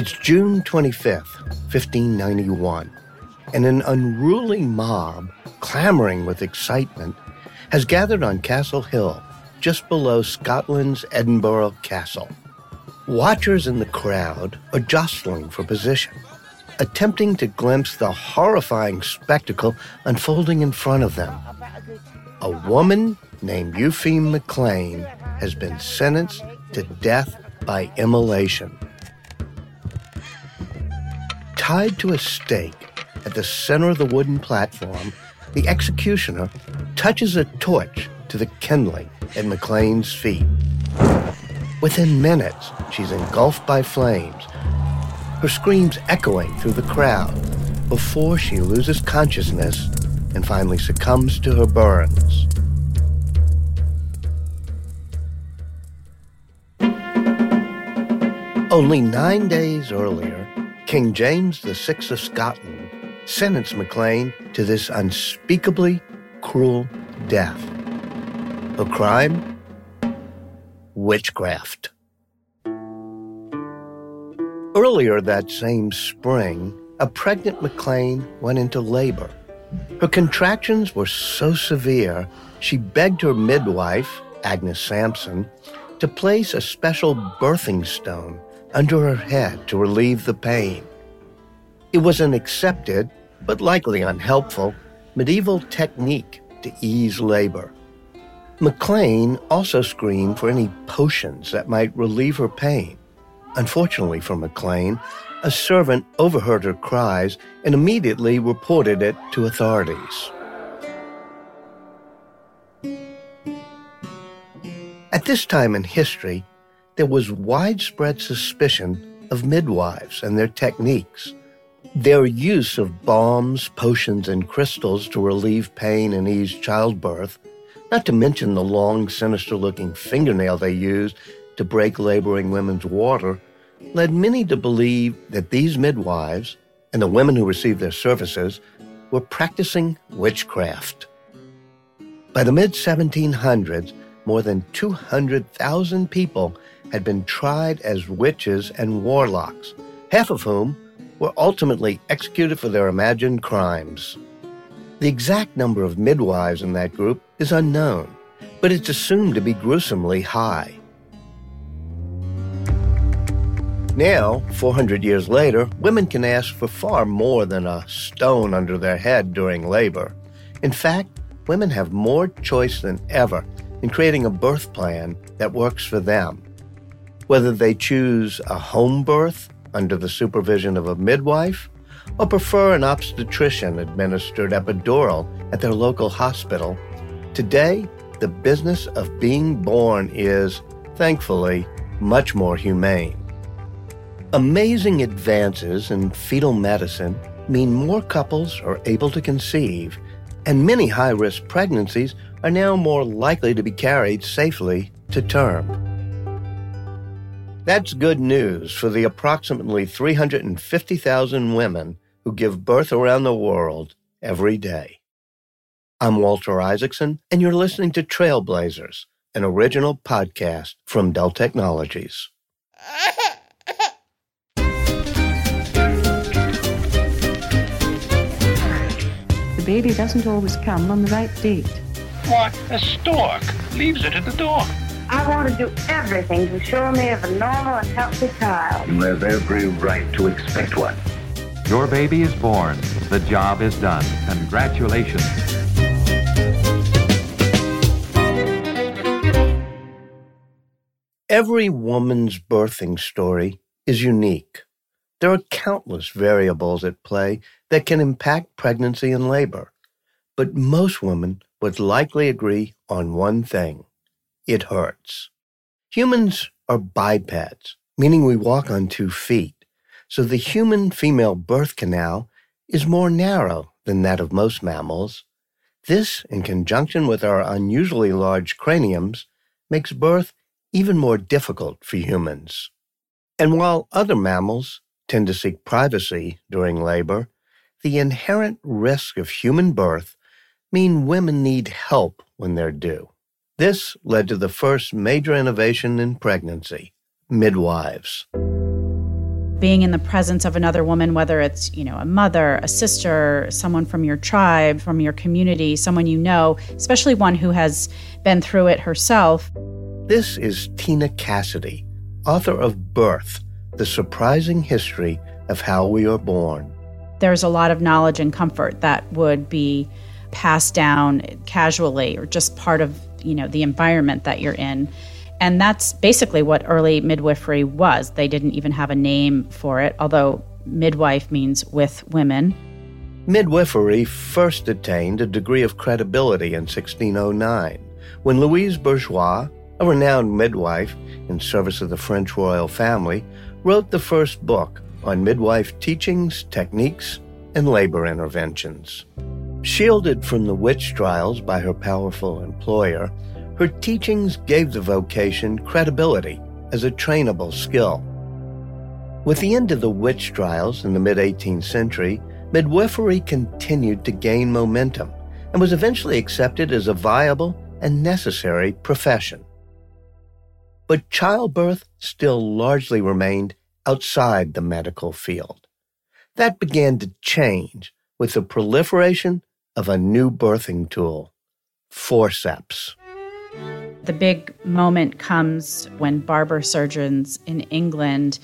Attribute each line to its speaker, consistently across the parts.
Speaker 1: It's June 25th, 1591, and an unruly mob, clamoring with excitement, has gathered on Castle Hill, just below Scotland's Edinburgh Castle. Watchers in the crowd are jostling for position, attempting to glimpse the horrifying spectacle unfolding in front of them. A woman named Eupheme McLean has been sentenced to death by immolation. Tied to a stake at the center of the wooden platform, the executioner touches a torch to the kindling at McLean's feet. Within minutes, she's engulfed by flames, her screams echoing through the crowd before she loses consciousness and finally succumbs to her burns. Only nine days earlier, King James VI of Scotland sentenced McLean to this unspeakably cruel death. Her crime? Witchcraft. Earlier that same spring, a pregnant McLean went into labor. Her contractions were so severe, she begged her midwife, Agnes Sampson, to place a special birthing stone under her head to relieve the pain. It was an accepted, but likely unhelpful, medieval technique to ease labor. McLean also screamed for any potions that might relieve her pain. Unfortunately for McLean, a servant overheard her cries and immediately reported it to authorities. At this time in history, there was widespread suspicion of midwives and their techniques. Their use of balms, potions, and crystals to relieve pain and ease childbirth, not to mention the long, sinister looking fingernail they used to break laboring women's water, led many to believe that these midwives and the women who received their services were practicing witchcraft. By the mid 1700s, more than 200,000 people had been tried as witches and warlocks, half of whom were ultimately executed for their imagined crimes. The exact number of midwives in that group is unknown, but it's assumed to be gruesomely high. Now, 400 years later, women can ask for far more than a stone under their head during labor. In fact, women have more choice than ever in creating a birth plan that works for them whether they choose a home birth under the supervision of a midwife or prefer an obstetrician administered epidural at their local hospital. Today, the business of being born is, thankfully, much more humane. Amazing advances in fetal medicine mean more couples are able to conceive, and many high risk pregnancies are now more likely to be carried safely to term. That's good news for the approximately 350,000 women who give birth around the world every day. I'm Walter Isaacson, and you're listening to Trailblazers, an original podcast from Dell Technologies.
Speaker 2: The baby doesn't always come on the right date.
Speaker 3: What? A stork leaves it at the door.
Speaker 4: I want to do everything to assure me of a normal and healthy child.
Speaker 5: You have every right to expect one.
Speaker 6: Your baby is born. The job is done. Congratulations.
Speaker 1: Every woman's birthing story is unique. There are countless variables at play that can impact pregnancy and labor, but most women would likely agree on one thing it hurts. Humans are bipeds, meaning we walk on two feet, so the human female birth canal is more narrow than that of most mammals. This, in conjunction with our unusually large craniums, makes birth even more difficult for humans. And while other mammals tend to seek privacy during labor, the inherent risk of human birth mean women need help when they're due. This led to the first major innovation in pregnancy midwives.
Speaker 7: being in the presence of another woman, whether it's, you know, a mother, a sister, someone from your tribe, from your community, someone you know, especially one who has been through it herself.
Speaker 1: This is Tina Cassidy, author of Birth The Surprising History of How We Are Born.
Speaker 7: There's a lot of knowledge and comfort that would be passed down casually or just part of, you know, the environment that you're in. And that's basically what early midwifery was. They didn't even have a name for it, although midwife means with women.
Speaker 1: Midwifery first attained a degree of credibility in 1609 when Louise Bourgeois, a renowned midwife in service of the French royal family, wrote the first book on midwife teachings, techniques, and labor interventions. Shielded from the witch trials by her powerful employer, her teachings gave the vocation credibility as a trainable skill. With the end of the witch trials in the mid 18th century, midwifery continued to gain momentum and was eventually accepted as a viable and necessary profession. But childbirth still largely remained outside the medical field. That began to change with the proliferation of a new birthing tool, forceps.
Speaker 7: The big moment comes when barber surgeons in England,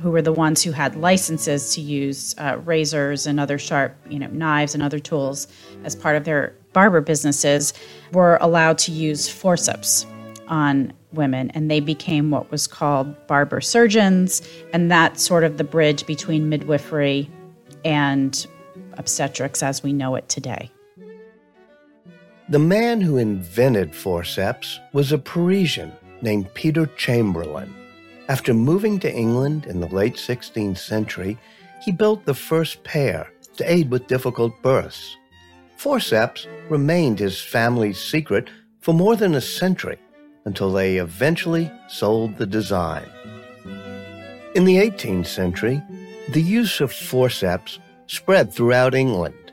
Speaker 7: who were the ones who had licenses to use uh, razors and other sharp, you know, knives and other tools as part of their barber businesses, were allowed to use forceps on women, and they became what was called barber surgeons, and that's sort of the bridge between midwifery and obstetrics as we know it today.
Speaker 1: The man who invented forceps was a Parisian named Peter Chamberlen. After moving to England in the late 16th century, he built the first pair to aid with difficult births. Forceps remained his family's secret for more than a century until they eventually sold the design. In the 18th century, the use of forceps spread throughout England,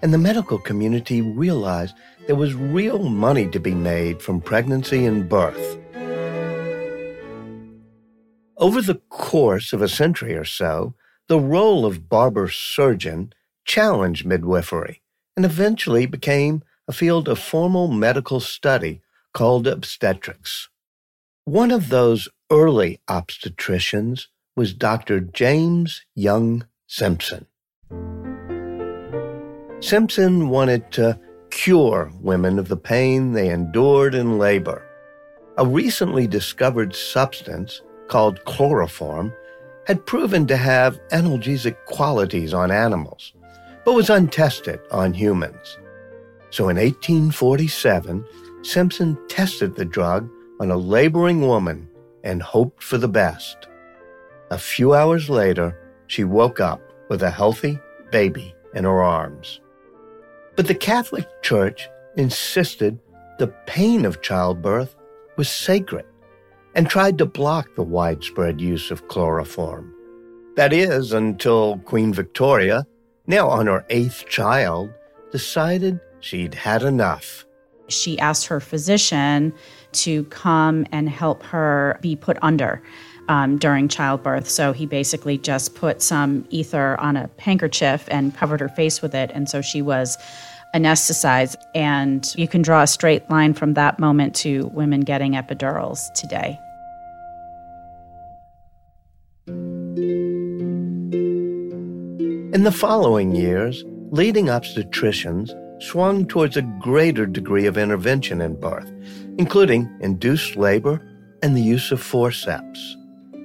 Speaker 1: and the medical community realized there was real money to be made from pregnancy and birth. Over the course of a century or so, the role of barber surgeon challenged midwifery and eventually became a field of formal medical study called obstetrics. One of those early obstetricians was Dr. James Young Simpson. Simpson wanted to cure women of the pain they endured in labor. A recently discovered substance called chloroform had proven to have analgesic qualities on animals, but was untested on humans. So in 1847, Simpson tested the drug on a laboring woman and hoped for the best. A few hours later, she woke up with a healthy baby in her arms. But the Catholic Church insisted the pain of childbirth was sacred and tried to block the widespread use of chloroform. That is, until Queen Victoria, now on her eighth child, decided she'd had enough.
Speaker 7: She asked her physician to come and help her be put under um, during childbirth. So he basically just put some ether on a handkerchief and covered her face with it. And so she was anesthetized. And you can draw a straight line from that moment to women getting epidurals today.
Speaker 1: In the following years, leading obstetricians swung towards a greater degree of intervention in birth, including induced labor and the use of forceps.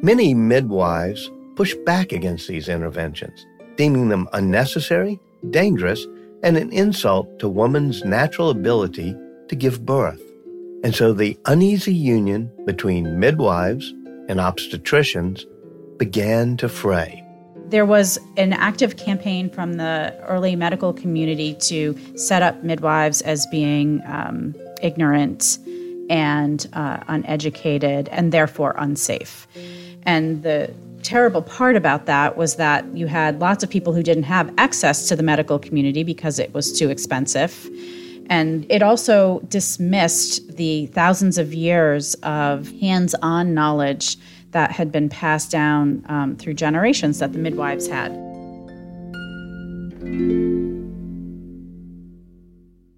Speaker 1: Many midwives pushed back against these interventions, deeming them unnecessary, dangerous, and an insult to woman's natural ability to give birth. And so the uneasy union between midwives and obstetricians began to fray.
Speaker 7: There was an active campaign from the early medical community to set up midwives as being um, ignorant and uh, uneducated and therefore unsafe. And the terrible part about that was that you had lots of people who didn't have access to the medical community because it was too expensive. And it also dismissed the thousands of years of hands on knowledge that had been passed down um, through generations that the midwives had.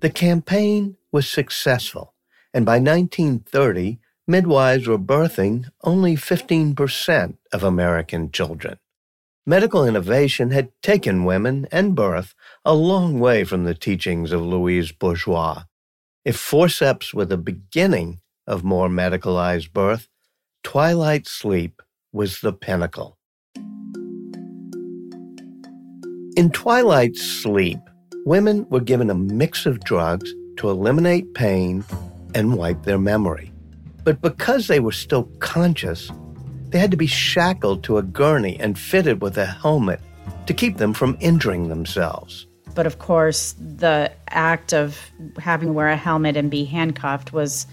Speaker 1: The campaign was successful, and by 1930, midwives were birthing only 15% of American children. Medical innovation had taken women and birth a long way from the teachings of Louise Bourgeois. If forceps were the beginning of more medicalized birth, twilight sleep was the pinnacle. In twilight sleep, women were given a mix of drugs to eliminate pain and wipe their memory. But because they were still conscious, they had to be shackled to a gurney and fitted with a helmet to keep them from injuring themselves.
Speaker 7: But of course, the act of having to wear a helmet and be handcuffed was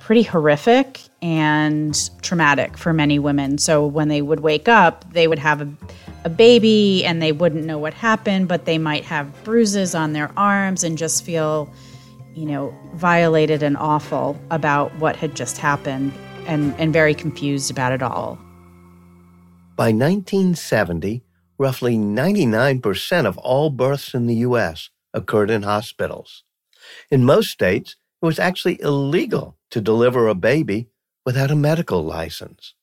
Speaker 7: pretty horrific and traumatic for many women. So when they would wake up, they would have a, a, baby and they wouldn't know what happened, but they might have bruises on their arms and just feel, you know, violated and awful about what had just happened and, and very confused about it all.
Speaker 1: By 1970, roughly 99% of all births in the U.S. occurred in hospitals. In most states, it was actually illegal to deliver a baby without a medical license.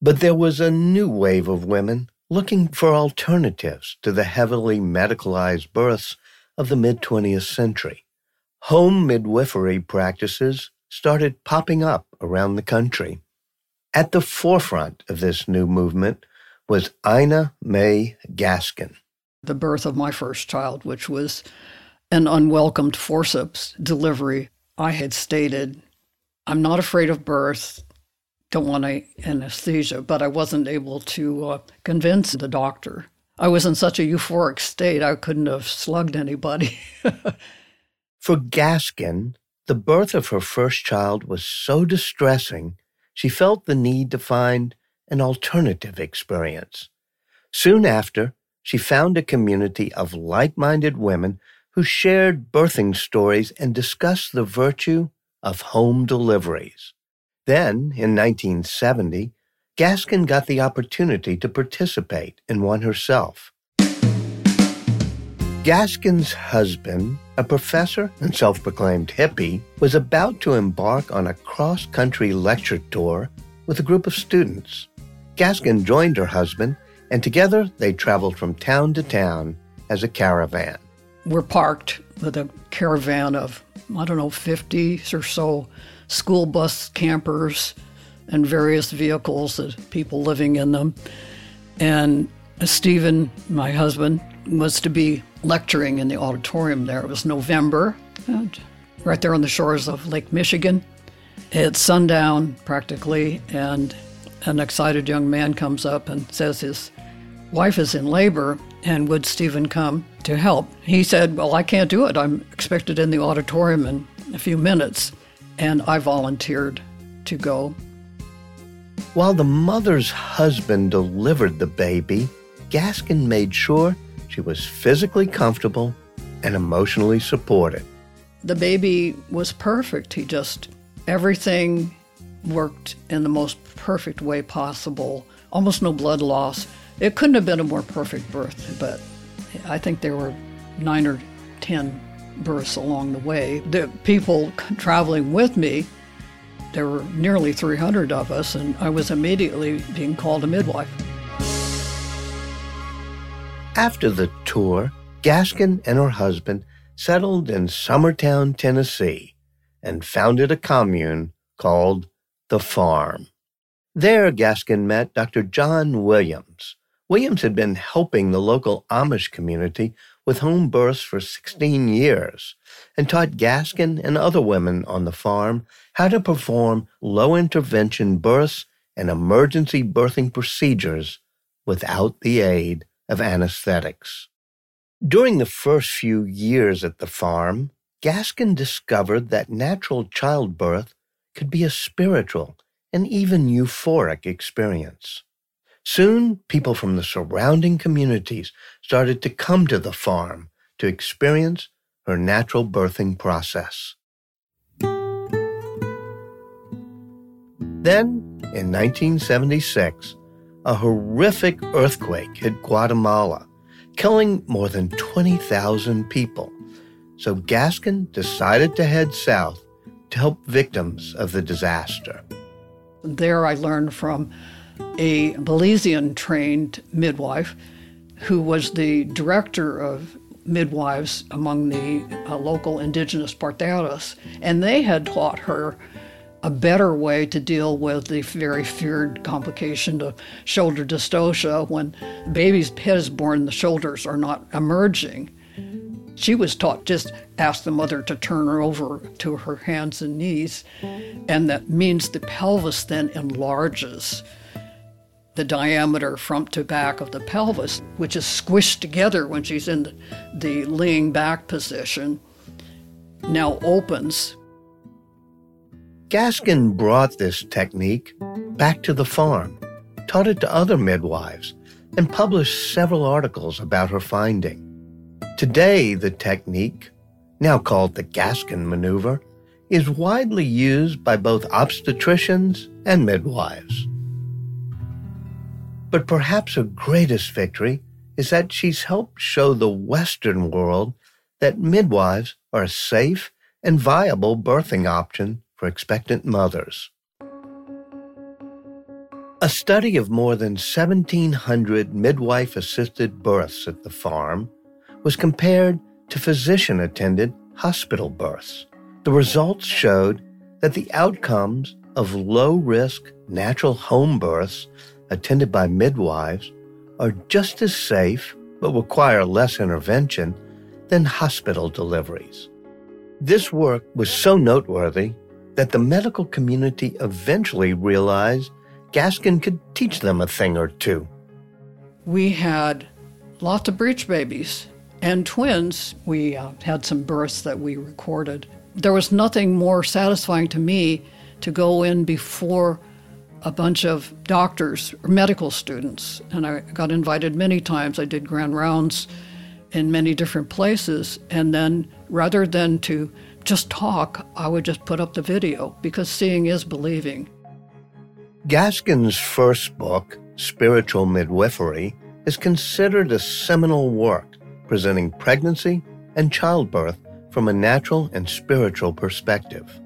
Speaker 1: But there was a new wave of women looking for alternatives to the heavily medicalized births of the mid 20th century. Home midwifery practices started popping up around the country. At the forefront of this new movement was Ina May Gaskin.
Speaker 8: The birth of my first child, which was an unwelcomed forceps delivery, I had stated, I'm not afraid of birth, don't want anesthesia, but I wasn't able to uh, convince the doctor. I was in such a euphoric state, I couldn't have slugged anybody.
Speaker 1: For Gaskin, the birth of her first child was so distressing, she felt the need to find an alternative experience. Soon after, she found a community of like minded women who shared birthing stories and discussed the virtue of home deliveries. Then, in 1970, Gaskin got the opportunity to participate in one herself. Gaskin's husband, a professor and self proclaimed hippie, was about to embark on a cross country lecture tour with a group of students. Gaskin joined her husband, and together they traveled from town to town as a caravan.
Speaker 8: We're parked with a caravan of, I don't know, 50 or so school bus campers and various vehicles, and people living in them. And Stephen, my husband, was to be lecturing in the auditorium there. It was November, right there on the shores of Lake Michigan. It's sundown practically, and an excited young man comes up and says his wife is in labor and would Stephen come to help? He said, Well, I can't do it. I'm expected in the auditorium in a few minutes. And I volunteered to go.
Speaker 1: While the mother's husband delivered the baby, Gaskin made sure she was physically comfortable and emotionally supported.
Speaker 8: The baby was perfect. He just, everything worked in the most perfect way possible, almost no blood loss. It couldn't have been a more perfect birth, but I think there were nine or ten births along the way. The people traveling with me, there were nearly 300 of us, and I was immediately being called a midwife.
Speaker 1: After the tour, Gaskin and her husband settled in Summertown, Tennessee, and founded a commune called The Farm. There, Gaskin met Dr. John Williams. Williams had been helping the local Amish community with home births for 16 years and taught Gaskin and other women on the farm how to perform low intervention births and emergency birthing procedures without the aid of anesthetics. During the first few years at the farm, Gaskin discovered that natural childbirth could be a spiritual and even euphoric experience. Soon, people from the surrounding communities started to come to the farm to experience her natural birthing process. Then, in 1976, a horrific earthquake hit Guatemala, killing more than 20,000 people. So Gaskin decided to head south to help victims of the disaster.
Speaker 8: There, I learned from a Belizean trained midwife who was the director of midwives among the uh, local indigenous parteras, and they had taught her a better way to deal with the very feared complication of shoulder dystocia when the baby's head is born, the shoulders are not emerging. She was taught just ask the mother to turn her over to her hands and knees, and that means the pelvis then enlarges the diameter front to back of the pelvis, which is squished together when she's in the, the leaning back position, now opens.
Speaker 1: Gaskin brought this technique back to the farm, taught it to other midwives, and published several articles about her finding. Today, the technique, now called the Gaskin maneuver, is widely used by both obstetricians and midwives. But perhaps her greatest victory is that she's helped show the Western world that midwives are a safe and viable birthing option for expectant mothers. A study of more than 1,700 midwife assisted births at the farm was compared to physician attended hospital births. The results showed that the outcomes of low risk natural home births attended by midwives are just as safe but require less intervention than hospital deliveries. This work was so noteworthy that the medical community eventually realized Gaskin could teach them a thing or two.
Speaker 8: We had lots of breech babies and twins. We uh, had some births that we recorded. There was nothing more satisfying to me to go in before a bunch of doctors or medical students, and I got invited many times. I did grand rounds in many different places, and then rather than to just talk, I would just put up the video because seeing is believing.
Speaker 1: Gaskin's first book, Spiritual Midwifery, is considered a seminal work presenting pregnancy and childbirth from a natural and spiritual perspective.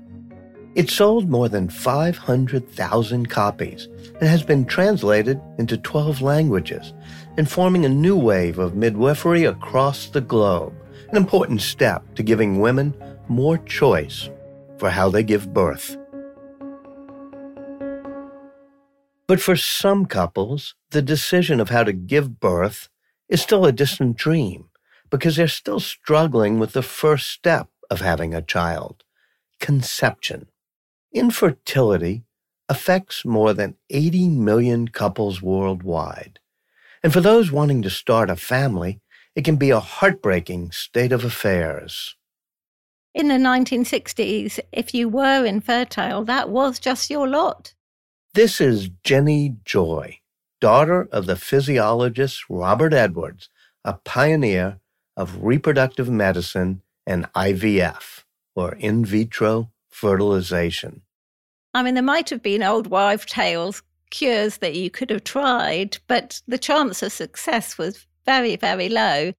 Speaker 1: It sold more than 500,000 copies and has been translated into 12 languages, informing a new wave of midwifery across the globe, an important step to giving women more choice for how they give birth. But for some couples, the decision of how to give birth is still a distant dream because they're still struggling with the first step of having a child conception. Infertility affects more than 80 million couples worldwide. And for those wanting to start a family, it can be a heartbreaking state of affairs.
Speaker 9: In the 1960s, if you were infertile, that was just your lot.
Speaker 1: This is Jenny Joy, daughter of the physiologist Robert Edwards, a pioneer of reproductive medicine and IVF, or in vitro fertilization.
Speaker 9: I mean, there might have been old wives' tales, cures that you could have tried, but the chance of success was very, very low.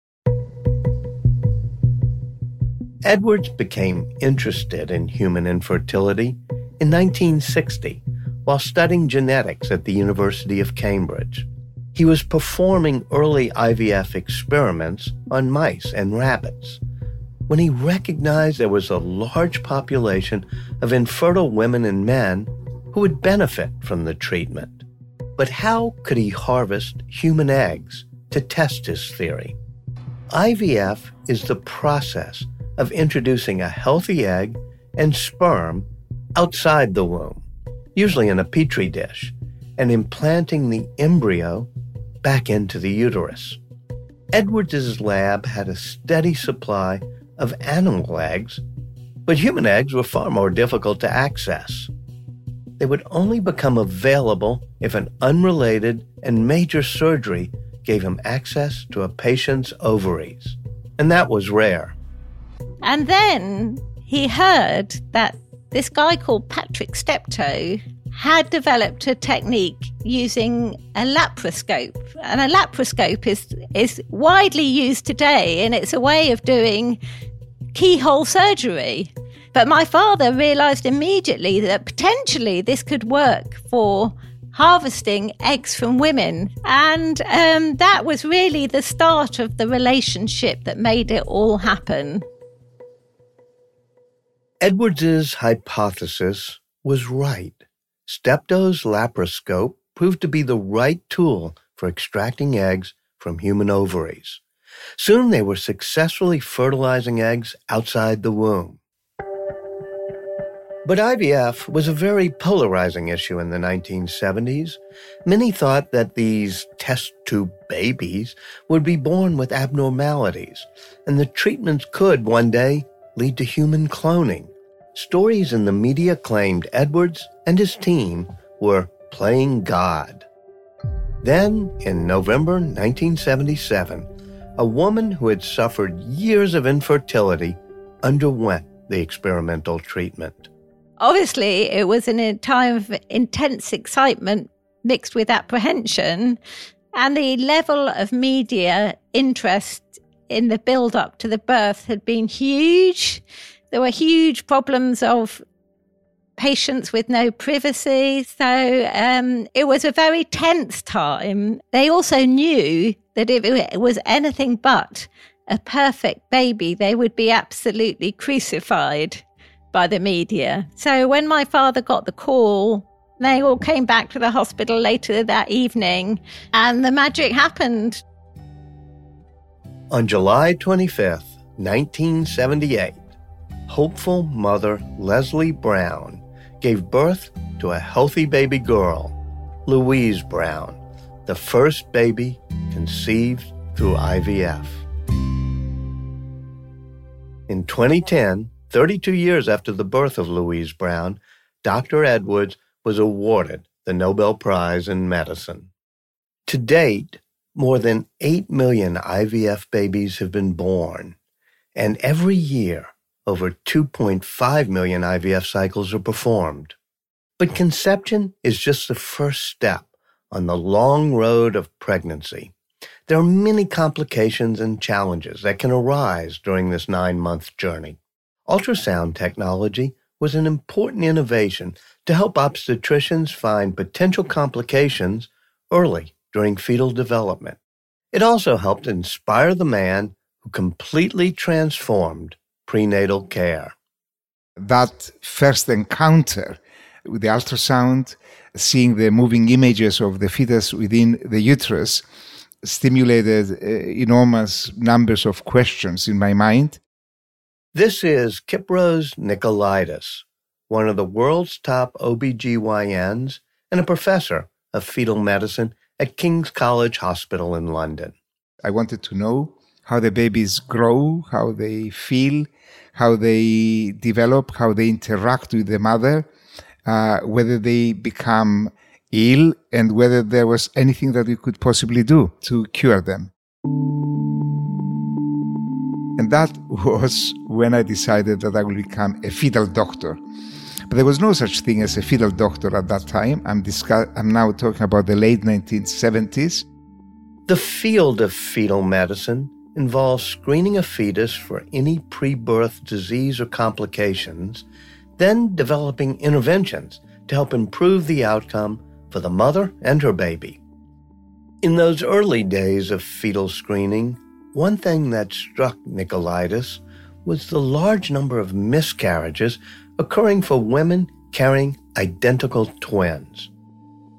Speaker 1: Edwards became interested in human infertility in 1960 while studying genetics at the University of Cambridge. He was performing early IVF experiments on mice and rabbits when he recognized there was a large population of infertile women and men who would benefit from the treatment. But how could he harvest human eggs to test his theory? IVF is the process of introducing a healthy egg and sperm outside the womb, usually in a petri dish, and implanting the embryo back into the uterus. Edwards's lab had a steady supply of animal eggs, but human eggs were far more difficult to access. They would only become available if an unrelated and major surgery gave him access to a patient's ovaries. And that was rare.
Speaker 9: And then he heard that this guy called Patrick Steptoe had developed a technique using a laparoscope. And a laparoscope is, is widely used today, and it's a way of doing keyhole surgery. But my father realized immediately that potentially this could work for harvesting eggs from women. And um, that was really the start of the relationship that made it all happen.
Speaker 1: Edwards's hypothesis was right. Steptoe's laparoscope proved to be the right tool for extracting eggs from human ovaries. Soon they were successfully fertilizing eggs outside the womb. But IVF was a very polarizing issue in the 1970s. Many thought that these test tube babies would be born with abnormalities, and the treatments could one day lead to human cloning. Stories in the media claimed Edwards and his team were playing God. Then, in November 1977, a woman who had suffered years of infertility underwent the experimental treatment.
Speaker 9: Obviously, it was in a time of intense excitement mixed with apprehension, and the level of media interest in the build up to the birth had been huge. There were huge problems of patients with no privacy. So um, it was a very tense time. They also knew that if it was anything but a perfect baby, they would be absolutely crucified by the media. So when my father got the call, they all came back to the hospital later that evening and the magic happened.
Speaker 1: On July 25th, 1978, hopeful mother Lesley Brown gave birth to a healthy baby girl, Louise Brown, the first baby conceived through IVF. In 2010, 32 years after the birth of Louise Brown, Dr. Edwards was awarded the Nobel Prize in Medicine. To date, more than 8 million IVF babies have been born, and every year, over 2.5 million IVF cycles are performed. But conception is just the first step on the long road of pregnancy. There are many complications and challenges that can arise during this nine month journey. Ultrasound technology was an important innovation to help obstetricians find potential complications early during fetal development. It also helped inspire the man who completely transformed prenatal care.
Speaker 10: That first encounter with the ultrasound, seeing the moving images of the fetus within the uterus, stimulated uh, enormous numbers of questions in my mind.
Speaker 1: This is Kypros Nicolaides, one of the world's top OBGYNs and a professor of fetal medicine at King's College Hospital in London.
Speaker 10: I wanted to know how the babies grow, how they feel, how they develop, how they interact with the mother, uh, whether they become ill, and whether there was anything that we could possibly do to cure them. And that was when I decided that I will become a fetal doctor. But there was no such thing as a fetal doctor at that time. I'm, discuss- I'm now talking about the late 1970s.
Speaker 1: The field of fetal medicine involves screening a fetus for any pre birth disease or complications, then developing interventions to help improve the outcome for the mother and her baby. In those early days of fetal screening, one thing that struck Nicolaides was the large number of miscarriages occurring for women carrying identical twins.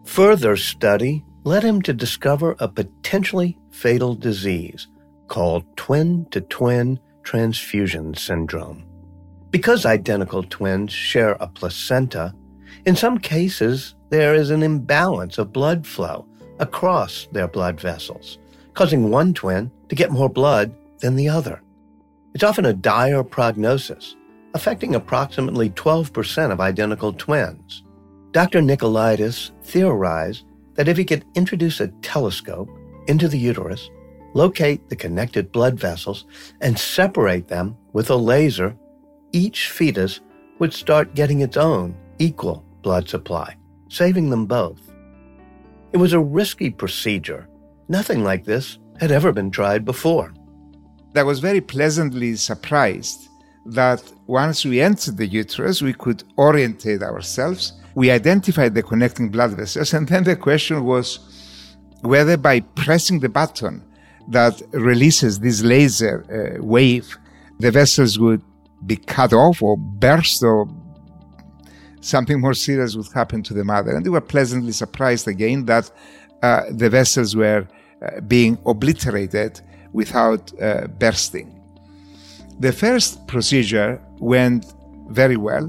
Speaker 1: Further study led him to discover a potentially fatal disease called twin to twin transfusion syndrome. Because identical twins share a placenta, in some cases there is an imbalance of blood flow across their blood vessels, causing one twin to get more blood than the other. It's often a dire prognosis, affecting approximately 12% of identical twins. Dr. Nicolaides theorized that if he could introduce a telescope into the uterus locate the connected blood vessels, and separate them with a laser, each fetus would start getting its own equal blood supply, saving them both. It was a risky procedure. Nothing like this had ever been tried before.
Speaker 10: I was very pleasantly surprised that once we entered the uterus, we could orientate ourselves. We identified the connecting blood vessels, and then the question was whether by pressing the button that releases this laser uh, wave, the vessels would be cut off or burst or something more serious would happen to the mother. And they were pleasantly surprised again that uh, the vessels were uh, being obliterated without uh, bursting. The first procedure went very well.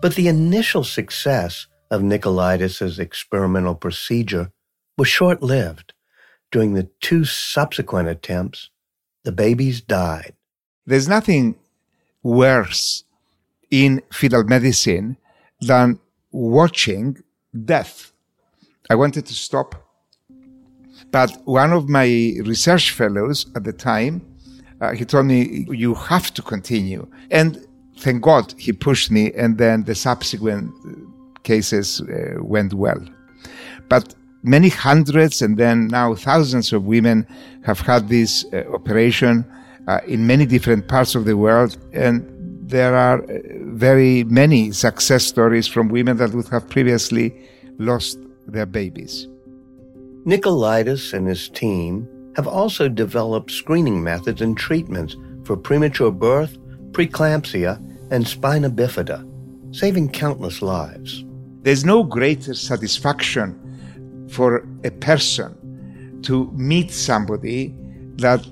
Speaker 1: But the initial success of Nicolaides' experimental procedure was short lived. During the two subsequent attempts, the babies died.
Speaker 10: There's nothing worse in fetal medicine than watching death. I wanted to stop. But one of my research fellows at the time, uh, he told me, you have to continue. And thank God he pushed me, and then the subsequent cases uh, went well. But many hundreds and then now thousands of women have had this uh, operation uh, in many different parts of the world. And there are uh, very many success stories from women that would have previously lost their babies.
Speaker 1: Nicolaides and his team have also developed screening methods and treatments for premature birth, preeclampsia, and spina bifida, saving countless lives.
Speaker 10: There's no greater satisfaction for a person to meet somebody that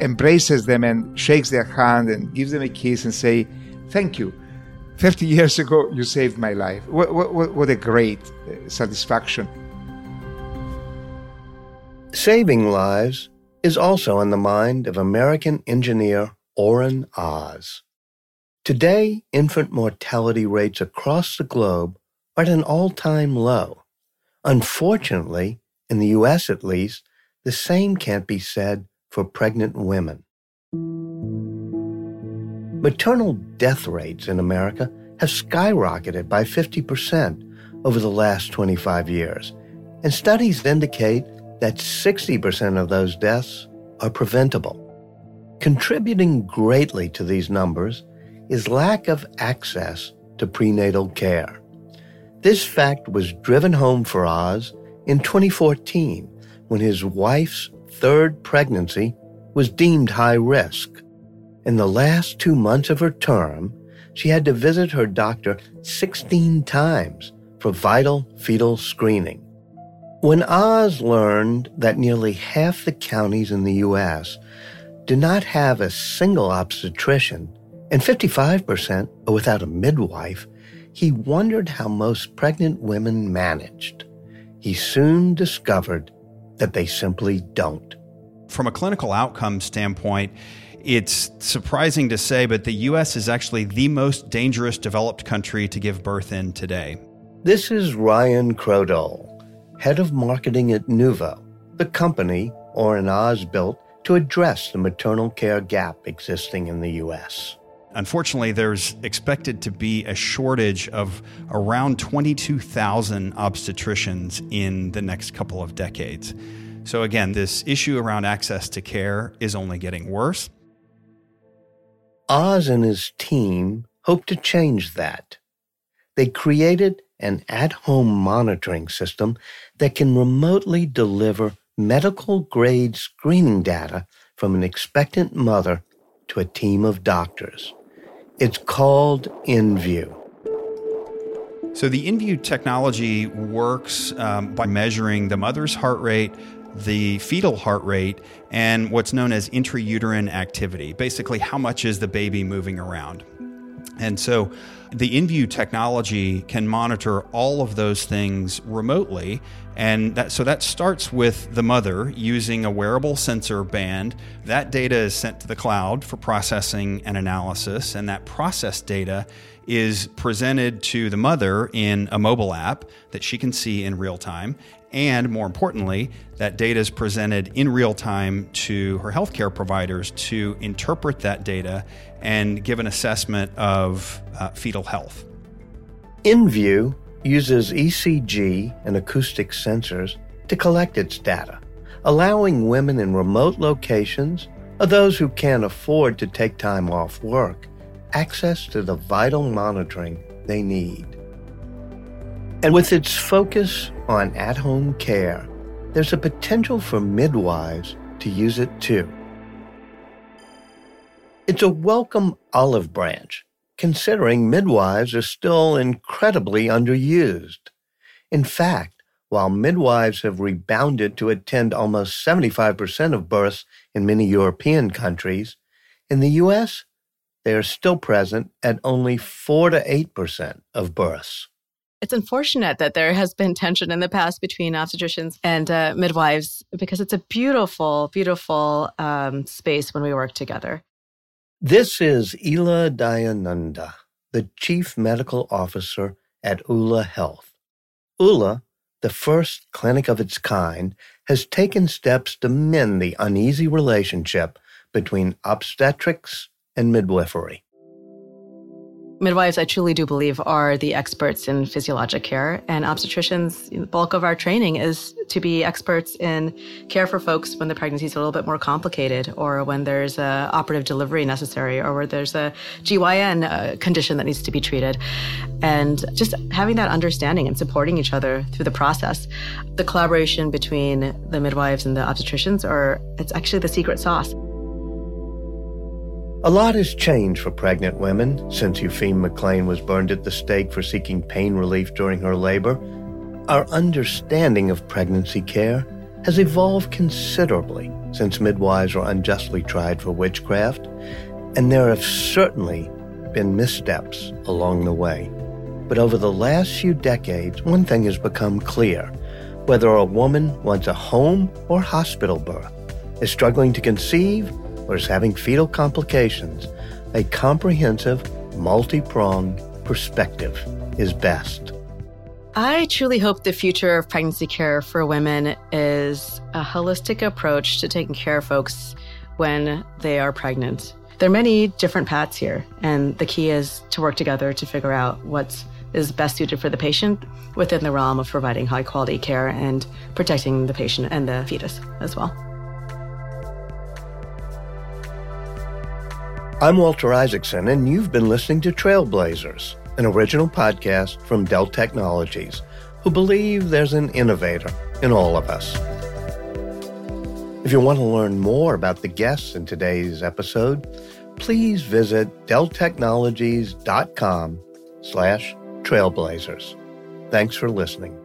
Speaker 10: embraces them and shakes their hand and gives them a kiss and say, thank you. 30 years ago, you saved my life. What, what, what a great uh, satisfaction.
Speaker 1: Saving lives is also on the mind of American engineer Oren Oz. Today, infant mortality rates across the globe are at an all-time low. Unfortunately, in the U.S. at least, the same can't be said for pregnant women. Maternal death rates in America have skyrocketed by 50% over the last 25 years, and studies indicate that 60% of those deaths are preventable. Contributing greatly to these numbers is lack of access to prenatal care. This fact was driven home for Oz in 2014 when his wife's third pregnancy was deemed high risk. In the last two months of her term, she had to visit her doctor 16 times for vital fetal screening. When Oz learned that nearly half the counties in the U.S. do not have a single obstetrician and 55% are without a midwife, he wondered how most pregnant women managed. He soon discovered that they simply don't.
Speaker 11: From a clinical outcome standpoint, it's surprising to say, but the U.S. is actually the most dangerous developed country to give birth in today.
Speaker 1: This is Ryan Crowdell, head of marketing at Nuvo, the company Oren Oz built to address the maternal care gap existing in the U.S.
Speaker 11: Unfortunately, there's expected to be a shortage of around 22,000 obstetricians in the next couple of decades. So, again, this issue around access to care is only getting worse.
Speaker 1: Oz and his team hope to change that. They created an at home monitoring system that can remotely deliver medical grade screening data from an expectant mother to a team of doctors. It's called INVU.
Speaker 11: So, the INVU technology works um, by measuring the mother's heart rate, the fetal heart rate, and what's known as intrauterine activity. Basically, how much is the baby moving around? And so, the INVU technology can monitor all of those things remotely. And that, so that starts with the mother using a wearable sensor band. That data is sent to the cloud for processing and analysis. And that processed data is presented to the mother in a mobile app that she can see in real time. And more importantly, that data is presented in real time to her healthcare providers to interpret that data and give an assessment of uh, fetal health.
Speaker 1: INVU uses ECG and acoustic sensors to collect its data, allowing women in remote locations or those who can't afford to take time off work access to the vital monitoring they need. And with its focus on at home care, there's a potential for midwives to use it too. It's a welcome olive branch, considering midwives are still incredibly underused. In fact, while midwives have rebounded to attend almost 75% of births in many European countries, in the U.S., they are still present at only 4 to 8% of births.
Speaker 12: It's unfortunate that there has been tension in the past between obstetricians and uh, midwives because it's a beautiful, beautiful um, space when we work together.
Speaker 1: This is Ila Dayananda, the Chief Medical Officer at Oula Health. Oula, the first clinic of its kind, has taken steps to mend the uneasy relationship between obstetrics and midwifery
Speaker 12: midwives, I truly do believe, are the experts in physiologic care. And obstetricians, the bulk of our training is to be experts in care for folks when the pregnancy is a little bit more complicated, or when there's a operative delivery necessary, or where there's a GYN uh, condition that needs to be treated. And just having that understanding and supporting each other through the process. The collaboration between the midwives and the obstetricians are, it's actually the secret sauce.
Speaker 1: A lot has changed for pregnant women since Eupheme McLean was burned at the stake for seeking pain relief during her labor. Our understanding of pregnancy care has evolved considerably since midwives were unjustly tried for witchcraft, and there have certainly been missteps along the way. But over the last few decades, one thing has become clear. Whether a woman wants a home or hospital birth, is struggling to conceive, or is having fetal complications, a comprehensive, multi pronged perspective is best.
Speaker 12: I truly hope the future of pregnancy care for women is a holistic approach to taking care of folks when they are pregnant. There are many different paths here, and the key is to work together to figure out what is best suited for the patient within the realm of providing high quality care and protecting the patient and the fetus as well.
Speaker 1: I'm Walter Isaacson, and you've been listening to Trailblazers, an original podcast from Dell Technologies, who believe there's an innovator in all of us. If you want to learn more about the guests in today's episode, please visit delltechnologies.com slash trailblazers. Thanks for listening.